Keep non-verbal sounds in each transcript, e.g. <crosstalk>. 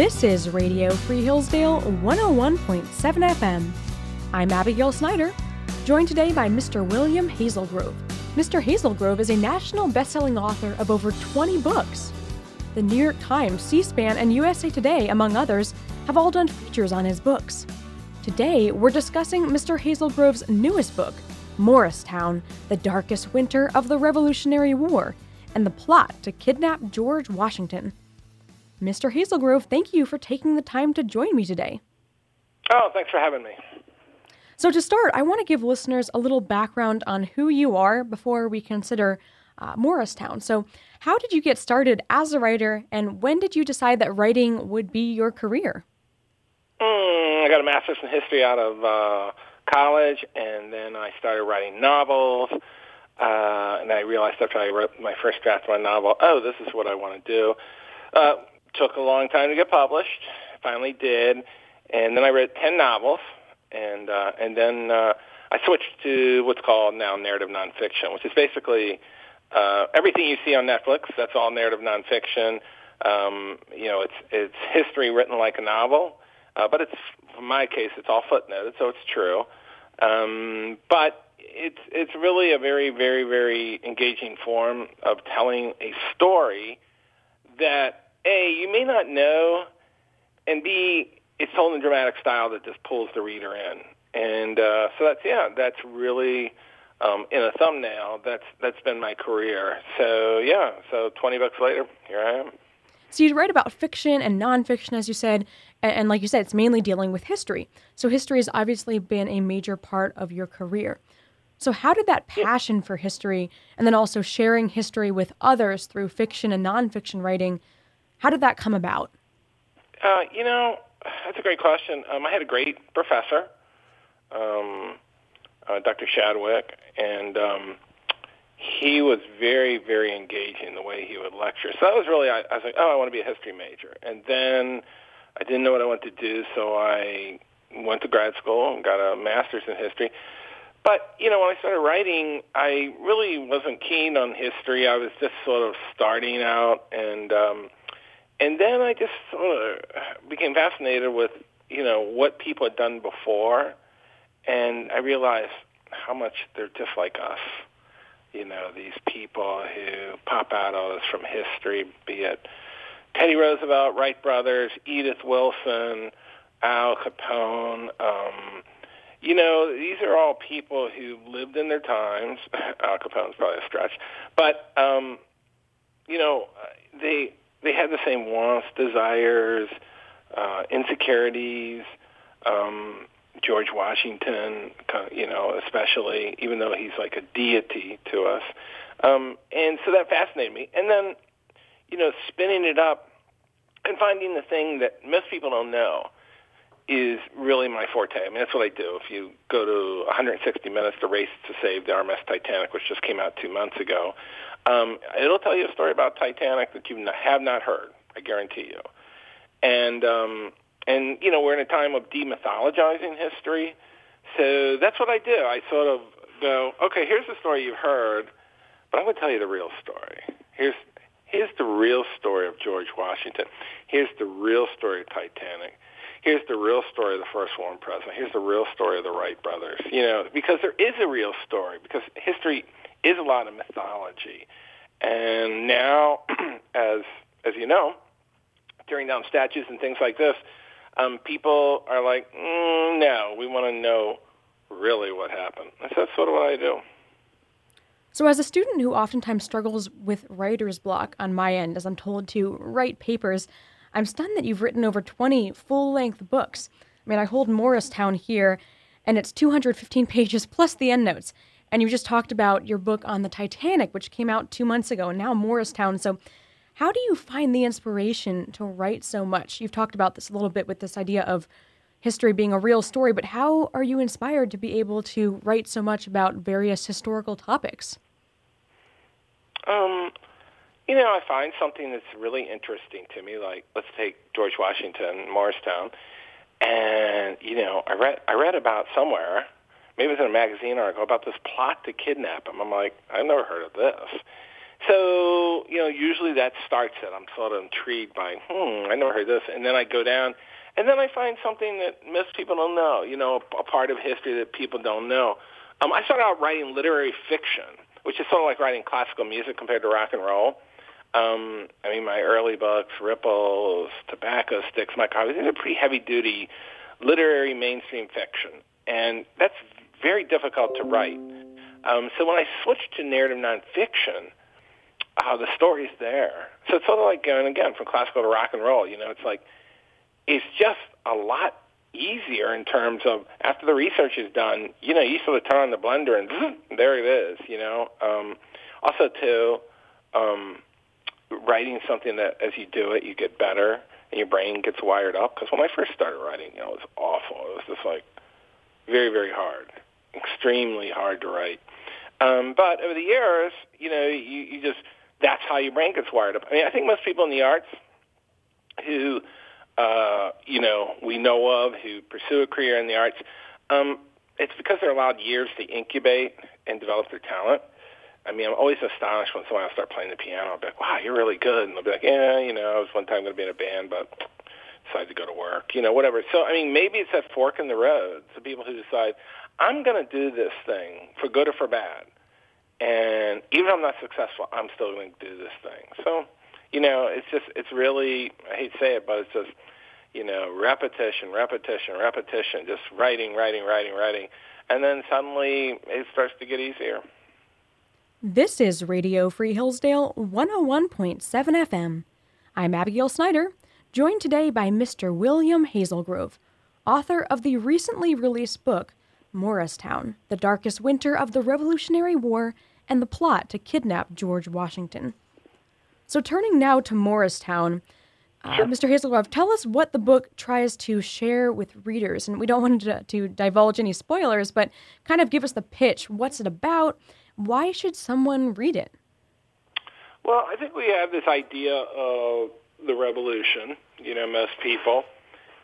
This is Radio Free Hillsdale 101.7 FM. I'm Abigail Snyder, joined today by Mr. William Hazelgrove. Mr. Hazelgrove is a national best-selling author of over 20 books. The New York Times, C-SPAN, and USA Today, among others, have all done features on his books. Today, we're discussing Mr. Hazelgrove's newest book, Morristown, The Darkest Winter of the Revolutionary War, and the plot to kidnap George Washington. Mr. Hazelgrove, thank you for taking the time to join me today. Oh, thanks for having me. So, to start, I want to give listeners a little background on who you are before we consider uh, Morristown. So, how did you get started as a writer, and when did you decide that writing would be your career? Mm, I got a master's in history out of uh, college, and then I started writing novels. Uh, and I realized after I wrote my first draft of my novel, oh, this is what I want to do. Uh, took a long time to get published. Finally did, and then I read ten novels, and uh, and then uh, I switched to what's called now narrative nonfiction, which is basically uh, everything you see on Netflix. That's all narrative nonfiction. Um, you know, it's it's history written like a novel, uh, but it's in my case, it's all footnoted, so it's true. Um, but it's it's really a very very very engaging form of telling a story that a, you may not know, and B, it's told in a dramatic style that just pulls the reader in. And uh, so that's yeah, that's really um, in a thumbnail. That's that's been my career. So yeah, so 20 books later, here I am. So you write about fiction and nonfiction, as you said, and, and like you said, it's mainly dealing with history. So history has obviously been a major part of your career. So how did that passion for history, and then also sharing history with others through fiction and nonfiction writing, how did that come about? Uh, you know, that's a great question. Um, I had a great professor, um, uh, Dr. Shadwick, and um, he was very, very engaging the way he would lecture. So that was really, I, I was like, oh, I want to be a history major. And then I didn't know what I wanted to do, so I went to grad school and got a master's in history. But, you know, when I started writing, I really wasn't keen on history. I was just sort of starting out and um, and then I just sort of became fascinated with you know what people had done before, and I realized how much they're just like us. You know, these people who pop out at us from history, be it Teddy Roosevelt, Wright brothers, Edith Wilson, Al Capone. Um, you know, these are all people who lived in their times. <laughs> Al Capone's probably a stretch, but um, you know, they they had the same wants, desires, uh, insecurities. Um, George Washington, you know, especially, even though he's like a deity to us. Um, and so that fascinated me. And then, you know, spinning it up and finding the thing that most people don't know is really my forte. I mean, that's what I do. If you go to 160 Minutes, The Race to Save the RMS Titanic, which just came out two months ago, um, it'll tell you a story about Titanic that you have not heard. I guarantee you. And um, and you know we're in a time of demythologizing history, so that's what I do. I sort of go, okay, here's the story you've heard, but I'm going to tell you the real story. Here's here's the real story of George Washington. Here's the real story of Titanic. Here's the real story of the first woman president. Here's the real story of the Wright brothers. You know, because there is a real story. Because history is a lot of mythology. And now, <clears throat> as as you know, tearing down statues and things like this, um, people are like, mm, no, we want to know really what happened. And so that's sort of what I do. So, as a student who oftentimes struggles with writer's block on my end, as I'm told to write papers, I'm stunned that you've written over 20 full length books. I mean, I hold Morristown here, and it's 215 <laughs> pages plus the endnotes. And you just talked about your book on the Titanic, which came out two months ago, and now Morristown. So, how do you find the inspiration to write so much? You've talked about this a little bit with this idea of history being a real story, but how are you inspired to be able to write so much about various historical topics? Um, you know, I find something that's really interesting to me. Like, let's take George Washington, Morristown, and you know, I read I read about somewhere maybe it was in a magazine article about this plot to kidnap him. I'm like, I've never heard of this. So, you know, usually that starts it. I'm sort of intrigued by, hmm, I never heard this. And then I go down, and then I find something that most people don't know, you know, a, a part of history that people don't know. Um, I started out writing literary fiction, which is sort of like writing classical music compared to rock and roll. Um, I mean, my early books, Ripples, Tobacco Sticks, My Coffee, these are pretty heavy-duty literary mainstream fiction. And that's very difficult to write. Um, so when I switched to narrative nonfiction, uh, the story's there. So it's sort of like going again from classical to rock and roll. You know, it's like it's just a lot easier in terms of after the research is done. You know, you sort of turn on the blender and there it is. You know. Um, also, too, um, writing something that as you do it, you get better and your brain gets wired up. Because when I first started writing, you know, it was awful. It was just like very, very hard, extremely hard to write. Um, but over the years, you know, you, you just that's how your brain gets wired up. I mean, I think most people in the arts who uh, you know we know of who pursue a career in the arts, um, it's because they're allowed years to incubate and develop their talent. I mean, I'm always astonished when someone will start playing the piano. I'll be like, "Wow, you're really good," and they'll be like, "Yeah, you know, I was one time going to be in a band, but decided to go to work, you know, whatever." So, I mean, maybe it's that fork in the road. So people who decide, "I'm going to do this thing for good or for bad," and even if I'm not successful, I'm still going to do this thing. So, you know, it's just, it's really, I hate to say it, but it's just, you know, repetition, repetition, repetition, just writing, writing, writing, writing, and then suddenly it starts to get easier. This is Radio Free Hillsdale 101.7 FM. I'm Abigail Snyder, joined today by Mr. William Hazelgrove, author of the recently released book, Morristown The Darkest Winter of the Revolutionary War and the Plot to Kidnap George Washington. So, turning now to Morristown, uh, sure. Mr. Hazelgrove, tell us what the book tries to share with readers. And we don't want to, to divulge any spoilers, but kind of give us the pitch. What's it about? Why should someone read it? Well, I think we have this idea of the revolution, you know, most people.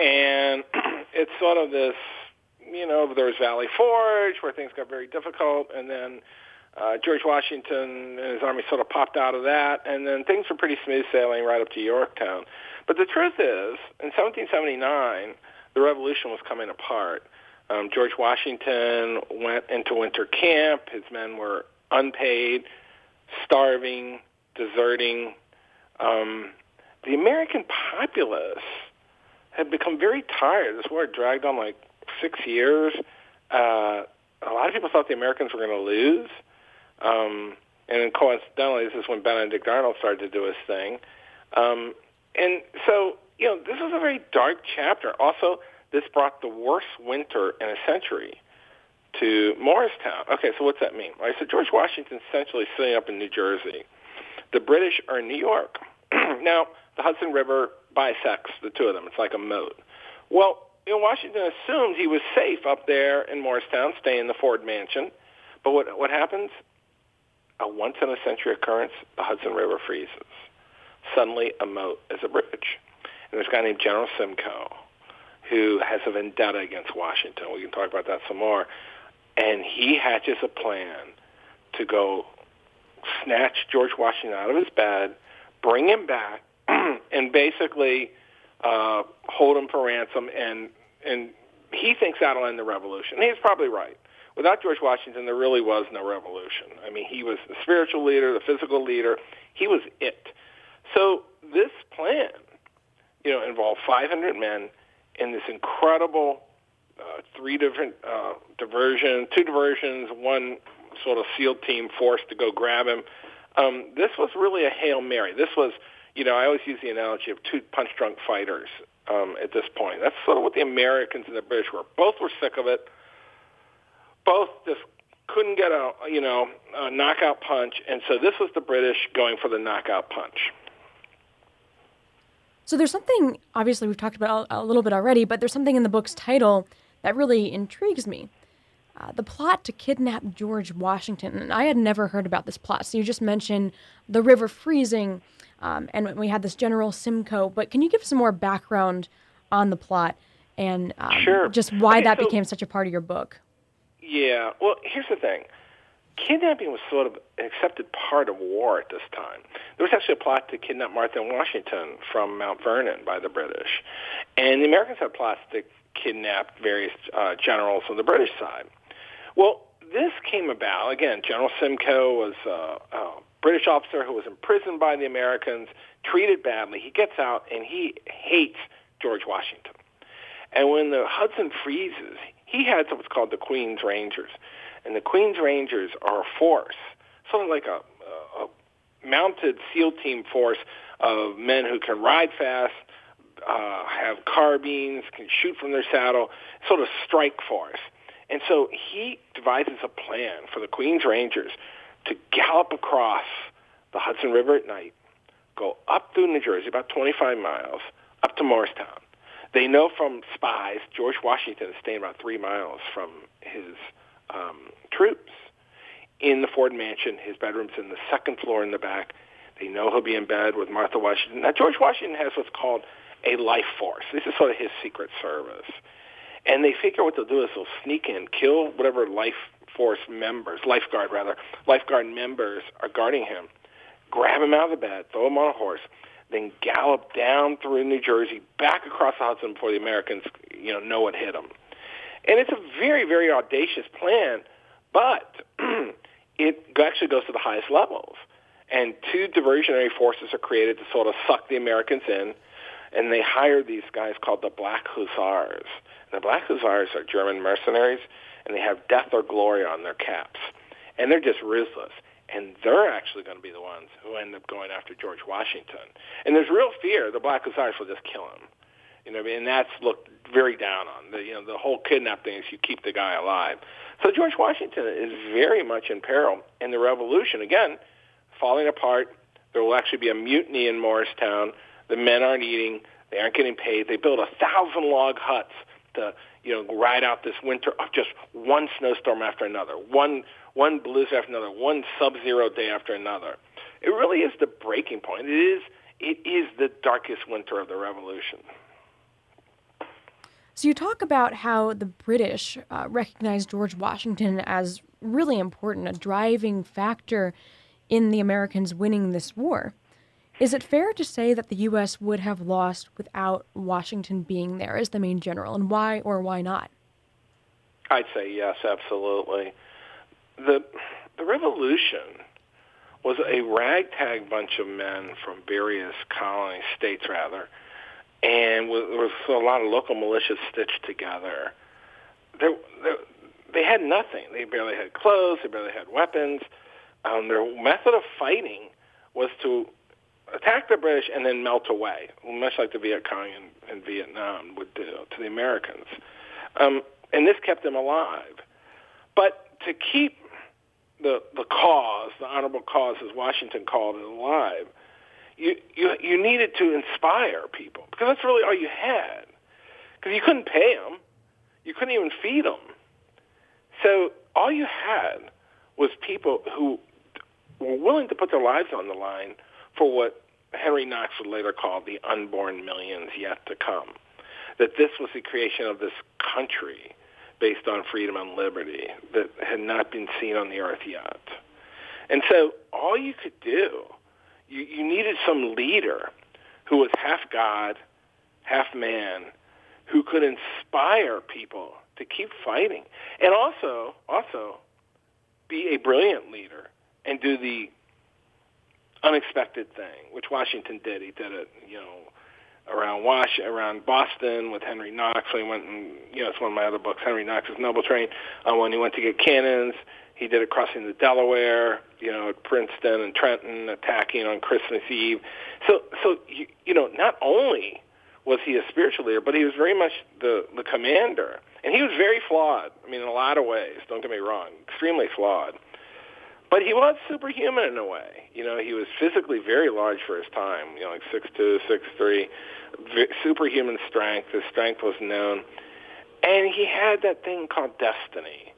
And <clears throat> it's sort of this, you know, there was Valley Forge where things got very difficult, and then uh, George Washington and his army sort of popped out of that, and then things were pretty smooth sailing right up to Yorktown. But the truth is, in 1779, the revolution was coming apart. Um, George Washington went into winter camp. His men were unpaid, starving, deserting. Um, the American populace had become very tired. This war dragged on like six years. Uh, a lot of people thought the Americans were going to lose. Um, and coincidentally, this is when Benedict Arnold started to do his thing. Um, and so, you know, this was a very dark chapter. Also, this brought the worst winter in a century to Morristown. Okay, so what's that mean? Right, so George Washington's essentially sitting up in New Jersey. The British are in New York. <clears throat> now, the Hudson River bisects the two of them. It's like a moat. Well, you know, Washington assumed he was safe up there in Morristown, staying in the Ford Mansion. But what what happens? A once in a century occurrence, the Hudson River freezes. Suddenly, a moat is a bridge. And there's a guy named General Simcoe who has a vendetta against Washington. We can talk about that some more. And he hatches a plan to go snatch George Washington out of his bed, bring him back, <clears throat> and basically uh, hold him for ransom. And and he thinks that'll end the revolution. he's probably right. Without George Washington, there really was no revolution. I mean, he was the spiritual leader, the physical leader. He was it. So this plan, you know, involved 500 men in this incredible uh, three different uh, diversion, two diversions, one sort of SEAL team forced to go grab him. Um, this was really a hail mary. This was, you know, I always use the analogy of two punch-drunk fighters um, at this point. That's sort of what the Americans and the British were. Both were sick of it. Both just couldn't get a, you know, a knockout punch, and so this was the British going for the knockout punch. So there's something, obviously, we've talked about a little bit already, but there's something in the book's title that really intrigues me. Uh, the plot to kidnap George Washington. And I had never heard about this plot. So you just mentioned the river freezing, um, and we had this General Simcoe. But can you give some more background on the plot and um, sure. just why okay, that so, became such a part of your book? Yeah. Well, here's the thing. kidnapping was sort of an accepted part of war at this time. There was actually a plot to kidnap Martha Washington from Mount Vernon by the British, and the Americans had plots to kidnap various uh, generals on the British side. Well, this came about again. General Simcoe was uh, a British officer who was imprisoned by the Americans, treated badly. He gets out and he hates George Washington. And when the Hudson freezes, he had what's called the Queen's Rangers. And the Queen's Rangers are a force, something like a, a mounted SEAL team force of men who can ride fast, uh, have carbines, can shoot from their saddle, sort of strike force. And so he devises a plan for the Queen's Rangers to gallop across the Hudson River at night, go up through New Jersey, about 25 miles, up to Morristown. They know from spies George Washington is staying about three miles from his um, troops in the Ford Mansion. His bedroom's in the second floor in the back. They know he'll be in bed with Martha Washington. Now, George Washington has what's called a life force. This is sort of his secret service. And they figure what they'll do is they'll sneak in, kill whatever life force members, lifeguard rather, lifeguard members are guarding him, grab him out of the bed, throw him on a horse, then gallop down through New Jersey, back across the Hudson before the Americans, you know, know what hit them. And it's a very, very audacious plan, but <clears throat> it actually goes to the highest levels. And two diversionary forces are created to sort of suck the Americans in, and they hire these guys called the Black Hussars. And the Black Hussars are German mercenaries, and they have death or glory on their caps. And they're just ruthless. And they're actually going to be the ones who end up going after George Washington. And there's real fear the Black Hussars will just kill him. You know, and that's looked very down on. The, you know, the whole kidnap thing is you keep the guy alive. So George Washington is very much in peril. And the revolution, again, falling apart. There will actually be a mutiny in Morristown. The men aren't eating. They aren't getting paid. They build a thousand log huts to, you know, ride out this winter of just one snowstorm after another, one one blizzard after another, one sub-zero day after another. It really is the breaking point. It is it is the darkest winter of the revolution. So you talk about how the British uh, recognized George Washington as really important, a driving factor in the Americans winning this war. Is it fair to say that the U.S. would have lost without Washington being there as the main general, and why or why not? I'd say yes, absolutely. The the revolution was a ragtag bunch of men from various colony states, rather, and was a lot of local militias stitched together. They had nothing. They barely had clothes. They barely had weapons. Um, their method of fighting was to attack the British and then melt away, much like the Viet Cong in, in Vietnam would do to the Americans. Um, and this kept them alive. But to keep the the cause, the honorable cause, as Washington called it, alive, you, you, you needed to inspire people because that's really all you had. Because you couldn't pay them, you couldn't even feed them. So all you had was people who were willing to put their lives on the line for what Henry Knox would later call the unborn millions yet to come. That this was the creation of this country based on freedom and liberty that had not been seen on the earth yet. And so all you could do you, you needed some leader who was half God, half man, who could inspire people to keep fighting, and also also be a brilliant leader and do the unexpected thing, which Washington did. He did it, you know, around Wash, around Boston with Henry Knox. So he went and, you know, it's one of my other books, Henry Knox's Noble Train. Uh, when he went to get cannons, he did it crossing the Delaware, you know, at Princeton and Trenton, attacking on Christmas Eve. So, so you, you know, not only was he a spiritual leader, but he was very much the the commander, and he was very flawed. I mean, in a lot of ways. Don't get me wrong, extremely flawed. But he was superhuman in a way. You know, he was physically very large for his time. You know, like six two, six three, superhuman strength. His strength was known, and he had that thing called destiny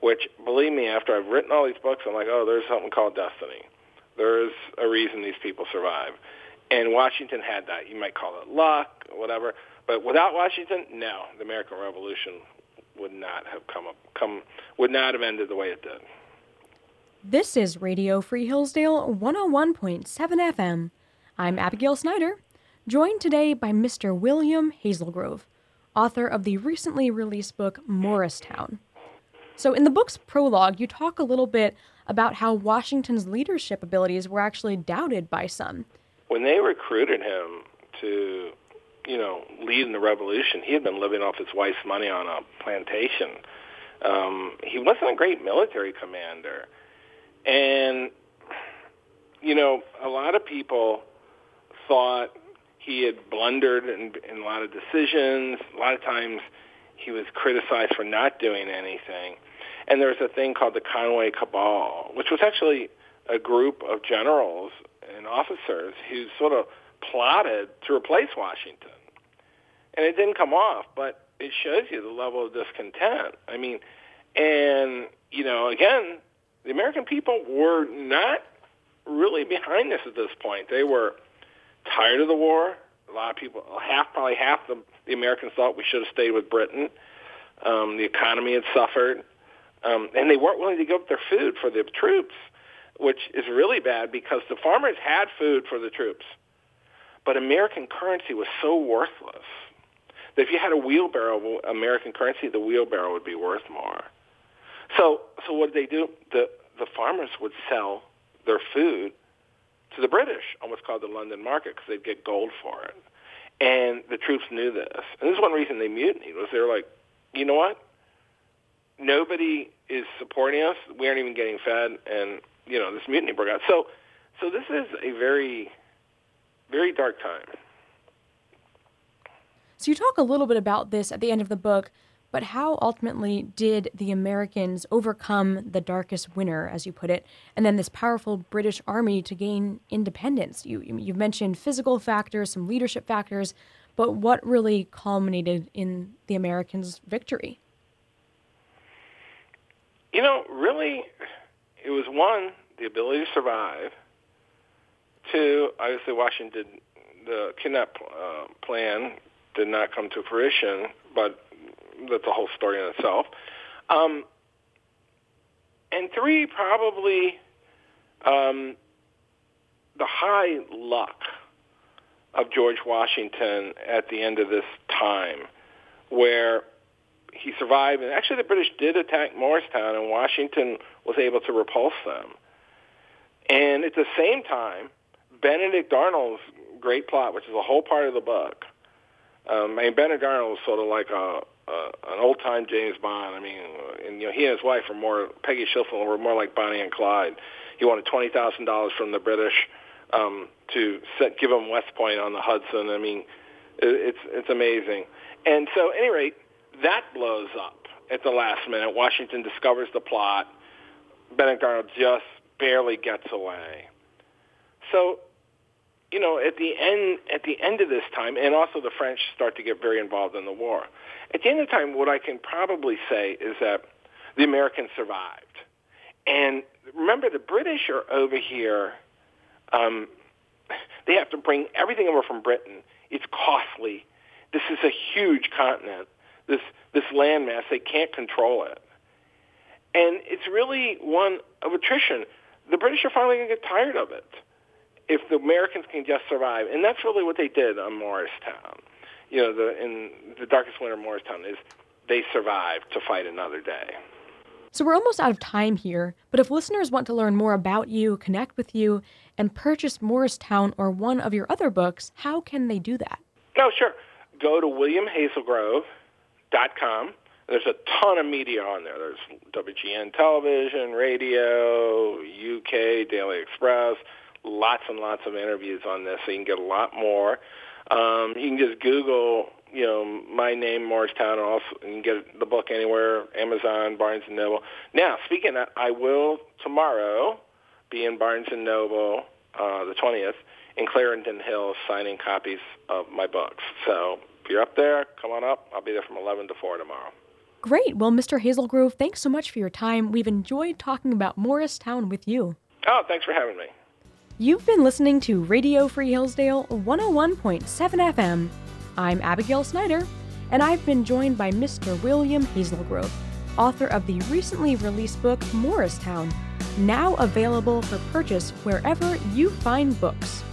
which, believe me, after I've written all these books, I'm like, oh, there's something called destiny. There's a reason these people survive. And Washington had that. You might call it luck, whatever. But without Washington, no, the American Revolution would not have come up, come would not have ended the way it did. This is Radio Free Hillsdale 101.7 FM. I'm Abigail Snyder, joined today by Mr. William Hazelgrove, author of the recently released book Morristown. So, in the book's prologue, you talk a little bit about how Washington's leadership abilities were actually doubted by some. When they recruited him to, you know, lead in the revolution, he had been living off his wife's money on a plantation. Um, he wasn't a great military commander. And, you know, a lot of people thought he had blundered in, in a lot of decisions. A lot of times he was criticized for not doing anything. And there was a thing called the Conway Cabal, which was actually a group of generals and officers who sort of plotted to replace Washington. And it didn't come off, but it shows you the level of discontent. I mean, and, you know, again, the American people were not really behind this at this point. They were tired of the war. A lot of people, half, probably half the, the Americans thought we should have stayed with Britain. Um, the economy had suffered. Um, and they weren't willing to give up their food for the troops, which is really bad because the farmers had food for the troops. But American currency was so worthless that if you had a wheelbarrow of American currency, the wheelbarrow would be worth more. So, so what did they do? The the farmers would sell their food to the British on what's called the London market because they'd get gold for it. And the troops knew this. And this is one reason they mutinied was they were like, you know what? Nobody is supporting us. We aren't even getting fed, and you know this mutiny broke out. So, so this is a very, very dark time. So you talk a little bit about this at the end of the book, but how ultimately did the Americans overcome the darkest winter, as you put it, and then this powerful British army to gain independence? You, you've mentioned physical factors, some leadership factors, but what really culminated in the Americans' victory? You know, really, it was one, the ability to survive. Two, obviously, Washington, the kidnap uh, plan did not come to fruition, but that's a whole story in itself. Um, and three, probably um, the high luck of George Washington at the end of this time, where he survived. And actually, the British did attack Morristown, and Washington was able to repulse them. And at the same time, Benedict Arnold's great plot, which is a whole part of the book. Um, I mean, Benedict Arnold was sort of like a, a an old time James Bond. I mean, and you know, he and his wife were more Peggy Shippen were more like Bonnie and Clyde. He wanted twenty thousand dollars from the British um, to set, give him West Point on the Hudson. I mean, it, it's it's amazing. And so, at any rate, that blows up at the last minute. Washington discovers the plot. Benedict Arnold just barely gets away. So, you know, at the end at the end of this time, and also the French start to get very involved in the war. At the end of the time, what I can probably say is that the Americans survived. And remember, the British are over here. Um, they have to bring everything over from Britain. It's costly. This is a huge continent this this landmass. They can't control it, and it's really one of attrition. The British are finally going to get tired of it if the Americans can just survive, and that's really what they did on Morristown. You know, the in the darkest winter of Morristown is they survived to fight another day. So we're almost out of time here, but if listeners want to learn more about you, connect with you, and purchase Morristown or one of your other books, how can they do that? Oh, sure. Go to William Hazelgrove dot com. There's a ton of media on there. There's WGN television, radio, UK, Daily Express, lots and lots of interviews on this, so you can get a lot more. Um, you can just Google, you know, my name, Morristown, and also you can get the book anywhere, Amazon, Barnes and Noble. Now, speaking of, I will tomorrow be in Barnes and Noble, uh, the 20th, in Clarendon Hills, signing copies of my books. So if you're up there, come on up. I'll be there from 11 to 4 tomorrow. Great. Well, Mr. Hazelgrove, thanks so much for your time. We've enjoyed talking about Morristown with you. Oh, thanks for having me. You've been listening to Radio Free Hillsdale 101.7 FM. I'm Abigail Snyder, and I've been joined by Mr. William Hazelgrove, author of the recently released book Morristown. now available for purchase wherever you find books.